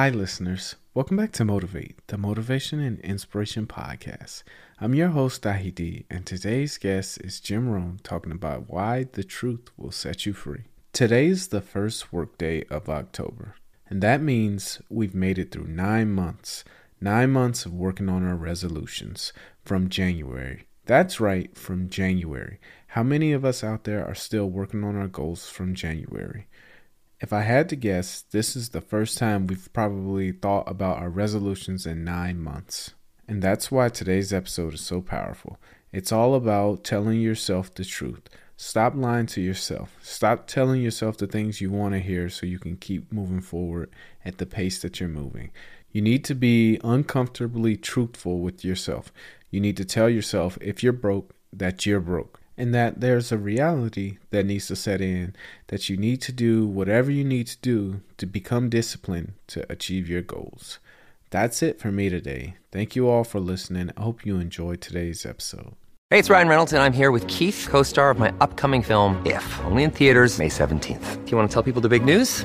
Hi, listeners. Welcome back to Motivate, the Motivation and Inspiration Podcast. I'm your host, Dahidi, and today's guest is Jim Rohn talking about why the truth will set you free. Today is the first workday of October, and that means we've made it through nine months. Nine months of working on our resolutions from January. That's right, from January. How many of us out there are still working on our goals from January? If I had to guess, this is the first time we've probably thought about our resolutions in nine months. And that's why today's episode is so powerful. It's all about telling yourself the truth. Stop lying to yourself. Stop telling yourself the things you want to hear so you can keep moving forward at the pace that you're moving. You need to be uncomfortably truthful with yourself. You need to tell yourself if you're broke, that you're broke and that there's a reality that needs to set in that you need to do whatever you need to do to become disciplined to achieve your goals. That's it for me today. Thank you all for listening. I hope you enjoyed today's episode. Hey, it's Ryan Reynolds, and I'm here with Keith, co star of my upcoming film, If, only in theaters, May 17th. Do you want to tell people the big news?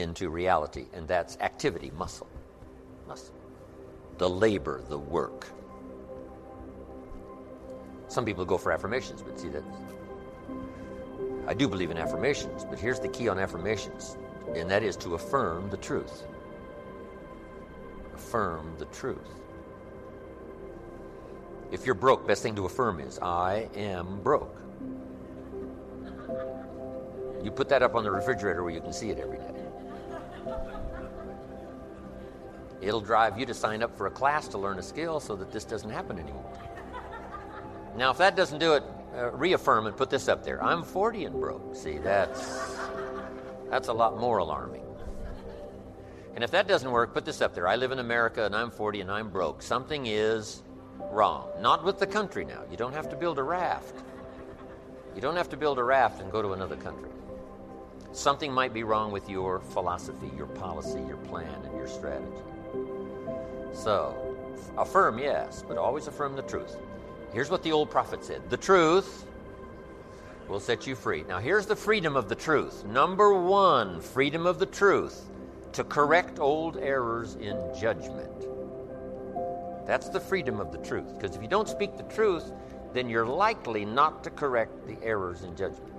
into reality, and that's activity, muscle. Muscle. The labor, the work. Some people go for affirmations, but see that. I do believe in affirmations, but here's the key on affirmations, and that is to affirm the truth. Affirm the truth. If you're broke, best thing to affirm is, I am broke. You put that up on the refrigerator where you can see it every day. It'll drive you to sign up for a class to learn a skill so that this doesn't happen anymore. Now, if that doesn't do it, uh, reaffirm and put this up there. I'm 40 and broke. See, that's that's a lot more alarming. And if that doesn't work, put this up there. I live in America and I'm 40 and I'm broke. Something is wrong. Not with the country now. You don't have to build a raft. You don't have to build a raft and go to another country. Something might be wrong with your philosophy, your policy, your plan, and your strategy. So, affirm, yes, but always affirm the truth. Here's what the old prophet said The truth will set you free. Now, here's the freedom of the truth. Number one, freedom of the truth to correct old errors in judgment. That's the freedom of the truth. Because if you don't speak the truth, then you're likely not to correct the errors in judgment.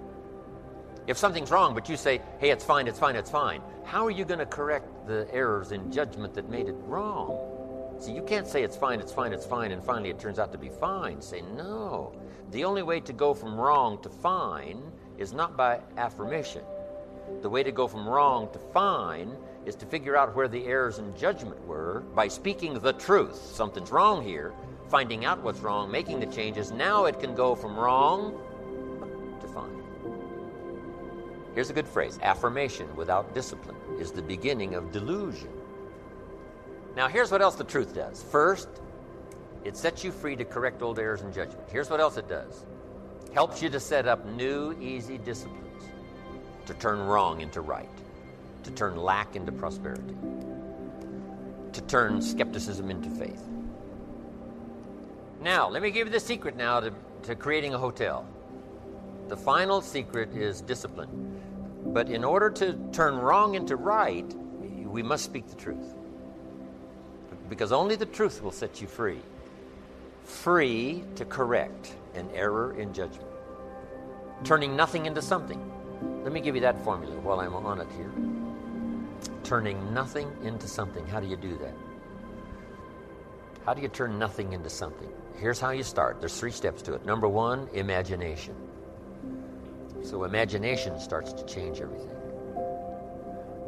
If something's wrong, but you say, hey, it's fine, it's fine, it's fine, how are you going to correct the errors in judgment that made it wrong? See, you can't say it's fine, it's fine, it's fine, and finally it turns out to be fine. Say, no. The only way to go from wrong to fine is not by affirmation. The way to go from wrong to fine is to figure out where the errors in judgment were by speaking the truth. Something's wrong here, finding out what's wrong, making the changes. Now it can go from wrong to fine. Here's a good phrase affirmation without discipline is the beginning of delusion. Now, here's what else the truth does. First, it sets you free to correct old errors in judgment. Here's what else it does helps you to set up new, easy disciplines to turn wrong into right, to turn lack into prosperity, to turn skepticism into faith. Now, let me give you the secret now to, to creating a hotel. The final secret is discipline. But in order to turn wrong into right, we must speak the truth. Because only the truth will set you free. Free to correct an error in judgment. Turning nothing into something. Let me give you that formula while I'm on it here. Turning nothing into something. How do you do that? How do you turn nothing into something? Here's how you start. There's three steps to it. Number one, imagination. So imagination starts to change everything.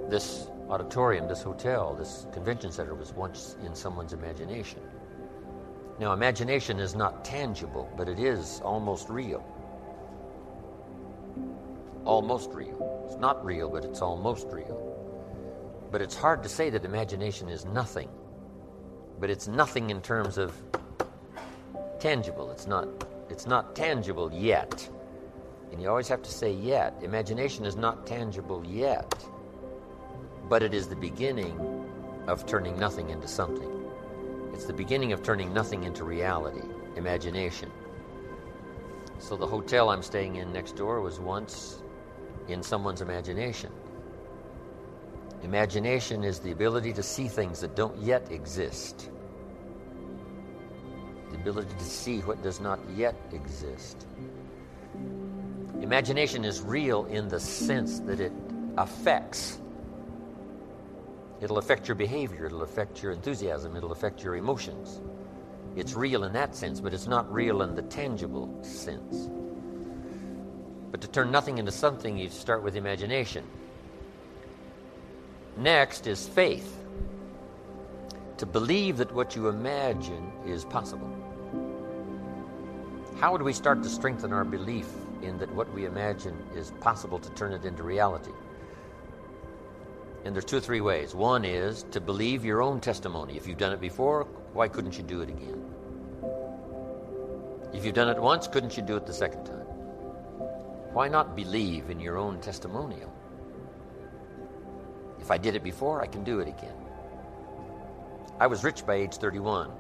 This auditorium, this hotel, this convention center was once in someone's imagination. Now, imagination is not tangible, but it is almost real. Almost real. It's not real, but it's almost real. But it's hard to say that imagination is nothing but it's nothing in terms of tangible. It's not, it's not tangible yet. And you always have to say yet. Imagination is not tangible yet, but it is the beginning of turning nothing into something. It's the beginning of turning nothing into reality, imagination. So the hotel I'm staying in next door was once in someone's imagination. Imagination is the ability to see things that don't yet exist. The ability to see what does not yet exist. Imagination is real in the sense that it affects. It'll affect your behavior, it'll affect your enthusiasm, it'll affect your emotions. It's real in that sense, but it's not real in the tangible sense. But to turn nothing into something, you start with imagination. Next is faith. To believe that what you imagine is possible. How would we start to strengthen our belief in that what we imagine is possible to turn it into reality? And there's two or three ways. One is to believe your own testimony. If you've done it before, why couldn't you do it again? If you've done it once, couldn't you do it the second time? Why not believe in your own testimonial? If I did it before, I can do it again. I was rich by age 31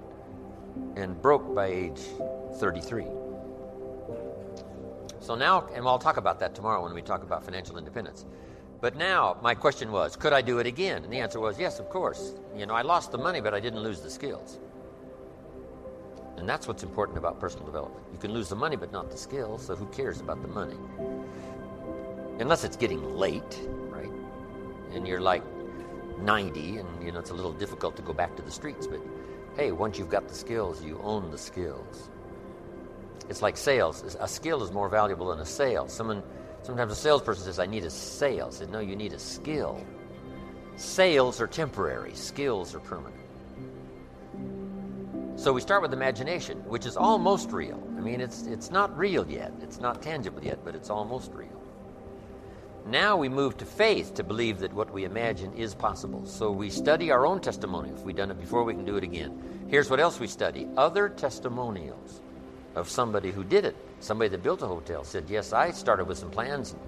and broke by age 33. So now, and I'll talk about that tomorrow when we talk about financial independence. But now, my question was, could I do it again? And the answer was, yes, of course. You know, I lost the money, but I didn't lose the skills. And that's what's important about personal development. You can lose the money, but not the skills, so who cares about the money? Unless it's getting late, right? And you're like 90, and, you know, it's a little difficult to go back to the streets, but hey, once you've got the skills, you own the skills. It's like sales. A skill is more valuable than a sale. Someone Sometimes a salesperson says, I need a sale. I said, No, you need a skill. Sales are temporary, skills are permanent. So we start with imagination, which is almost real. I mean, it's, it's not real yet, it's not tangible yet, but it's almost real. Now we move to faith to believe that what we imagine is possible. So we study our own testimony. If we've done it before, we can do it again. Here's what else we study other testimonials of somebody who did it. Somebody that built a hotel said, Yes, I started with some plans and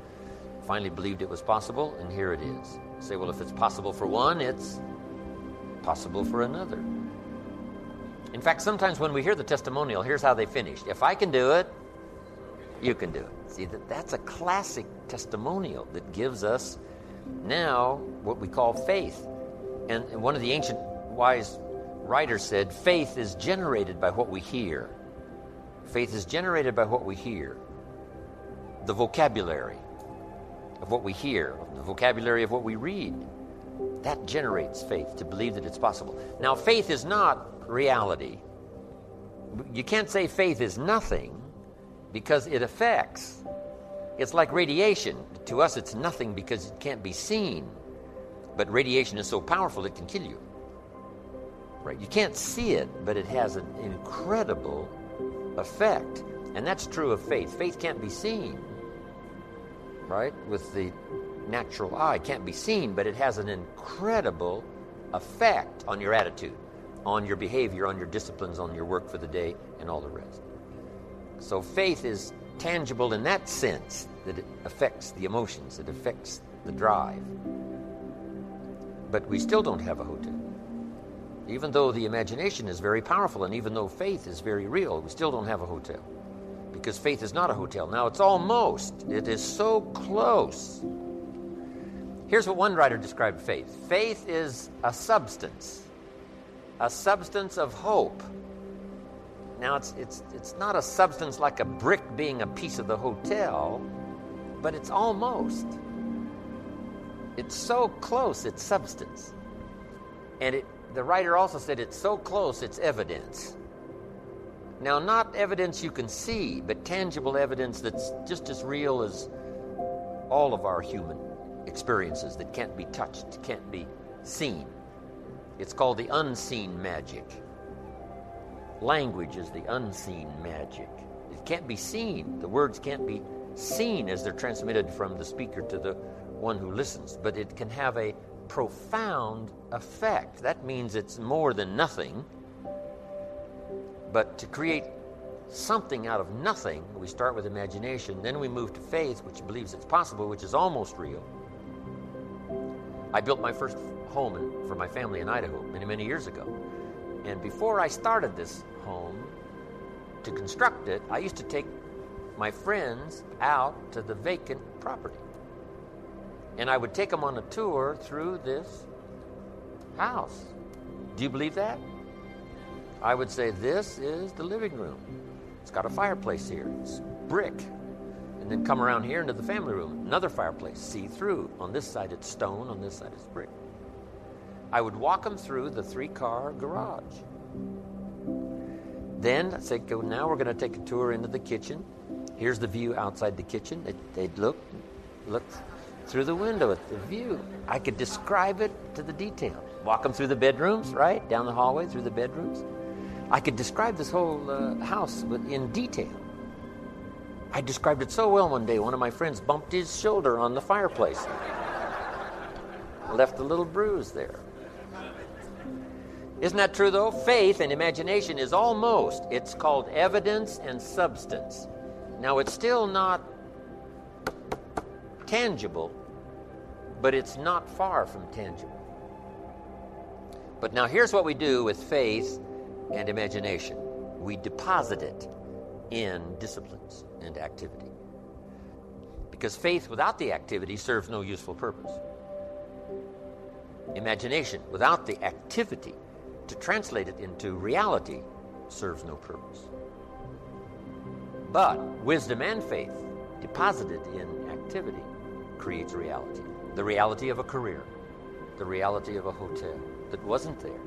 finally believed it was possible, and here it is. say, well, if it's possible for one, it's possible for another. In fact, sometimes when we hear the testimonial, here's how they finished. If I can do it, you can do it. See, that, that's a classic testimonial that gives us now what we call faith. And, and one of the ancient wise writers said, faith is generated by what we hear. Faith is generated by what we hear, the vocabulary of what we hear, the vocabulary of what we read. That generates faith to believe that it's possible. Now, faith is not reality. You can't say faith is nothing because it affects. It's like radiation. To us, it's nothing because it can't be seen. But radiation is so powerful it can kill you. Right? You can't see it, but it has an incredible effect. And that's true of faith. Faith can't be seen, right? With the natural eye, it can't be seen, but it has an incredible effect on your attitude, on your behavior, on your disciplines, on your work for the day, and all the rest. So faith is tangible in that sense that it affects the emotions, it affects the drive. But we still don't have a hotel. Even though the imagination is very powerful and even though faith is very real, we still don't have a hotel. Because faith is not a hotel. Now it's almost, it is so close. Here's what one writer described faith faith is a substance, a substance of hope. Now it's, it's, it's not a substance like a brick being a piece of the hotel, but it's almost. It's so close, it's substance. And it the writer also said it's so close it's evidence. Now, not evidence you can see, but tangible evidence that's just as real as all of our human experiences that can't be touched, can't be seen. It's called the unseen magic. Language is the unseen magic. It can't be seen. The words can't be seen as they're transmitted from the speaker to the one who listens, but it can have a profound effect. That means it's more than nothing, But to create something out of nothing, we start with imagination, then we move to faith, which believes it's possible, which is almost real. I built my first home for my family in Idaho many, many years ago. And before I started this home, to construct it, I used to take my friends out to the vacant property. And I would take them on a tour through this house. Do you believe that? I would say, This is the living room. It's got a fireplace here, it's brick. And then come around here into the family room, another fireplace, see through. On this side it's stone, on this side it's brick. I would walk them through the three car garage. Then I'd say, go, now we're going to take a tour into the kitchen. Here's the view outside the kitchen. They'd, they'd look, look through the window at the view. I could describe it to the detail. Walk them through the bedrooms, right? Down the hallway, through the bedrooms. I could describe this whole uh, house in detail. I described it so well one day, one of my friends bumped his shoulder on the fireplace. Left a little bruise there. Isn't that true though? Faith and imagination is almost, it's called evidence and substance. Now it's still not tangible, but it's not far from tangible. But now here's what we do with faith and imagination we deposit it in disciplines and activity. Because faith without the activity serves no useful purpose. Imagination without the activity to translate it into reality serves no purpose. But wisdom and faith, deposited in activity, creates reality. The reality of a career, the reality of a hotel that wasn't there.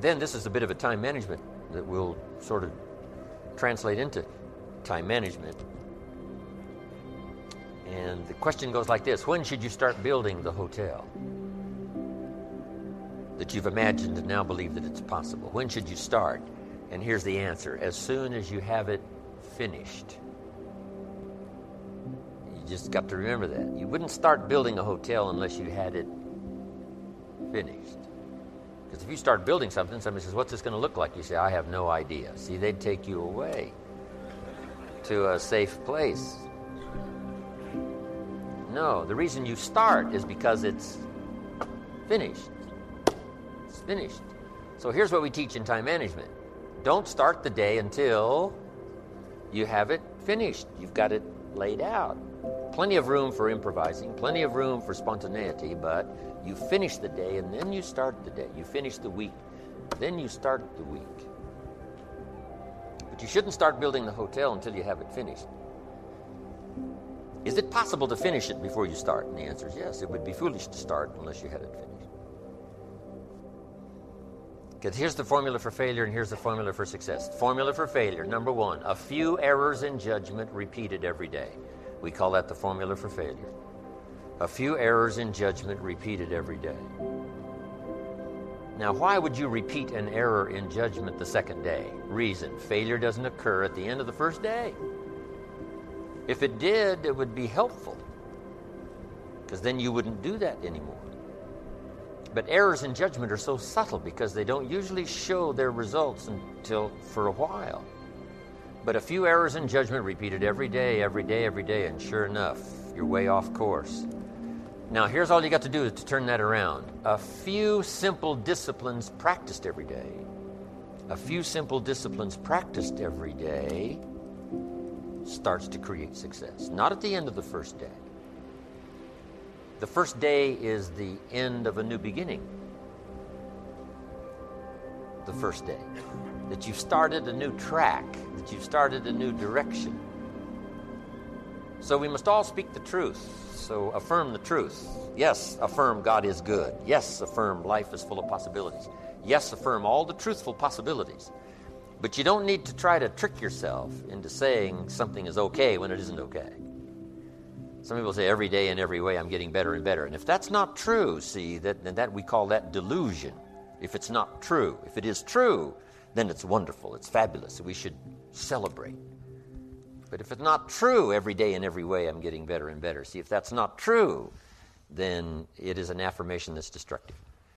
Then this is a bit of a time management that will sort of translate into time management. And the question goes like this When should you start building the hotel? that you've imagined and now believe that it's possible? When should you start? And here's the answer as soon as you have it finished. Just got to remember that. You wouldn't start building a hotel unless you had it finished. Because if you start building something, somebody says, What's this going to look like? You say, I have no idea. See, they'd take you away to a safe place. No, the reason you start is because it's finished It's finished. So here's what we teach in time management don't start the day until you have it finished, you've got it laid out. Plenty of room for improvising, plenty of room for spontaneity, but you finish the day and then you start the day. You finish the week, then you start the week. But you shouldn't start building the hotel until you have it finished. Is it possible to finish it before you start? And the answer is yes. It would be foolish to start unless you had it finished. Because here's the formula for failure and here's the formula for success. Formula for failure number one, a few errors in judgment repeated every day. We call that the formula for failure. A few errors in judgment repeated every day. Now, why would you repeat an error in judgment the second day? Reason failure doesn't occur at the end of the first day. If it did, it would be helpful because then you wouldn't do that anymore. But errors in judgment are so subtle because they don't usually show their results until for a while. But a few errors in judgment repeated every day, every day, every day, and sure enough, you're way off course. Now, here's all you got to do is to turn that around. A few simple disciplines practiced every day, a few simple disciplines practiced every day starts to create success. Not at the end of the first day, the first day is the end of a new beginning. The first day. That you've started a new track, that you've started a new direction. So we must all speak the truth. So affirm the truth. Yes, affirm God is good. Yes, affirm life is full of possibilities. Yes, affirm all the truthful possibilities. But you don't need to try to trick yourself into saying something is okay when it isn't okay. Some people say every day in every way I'm getting better and better. And if that's not true, see, that, then that we call that delusion. If it's not true. If it is true, then it's wonderful, it's fabulous. We should celebrate. But if it's not true, every day in every way I'm getting better and better. See, if that's not true, then it is an affirmation that's destructive.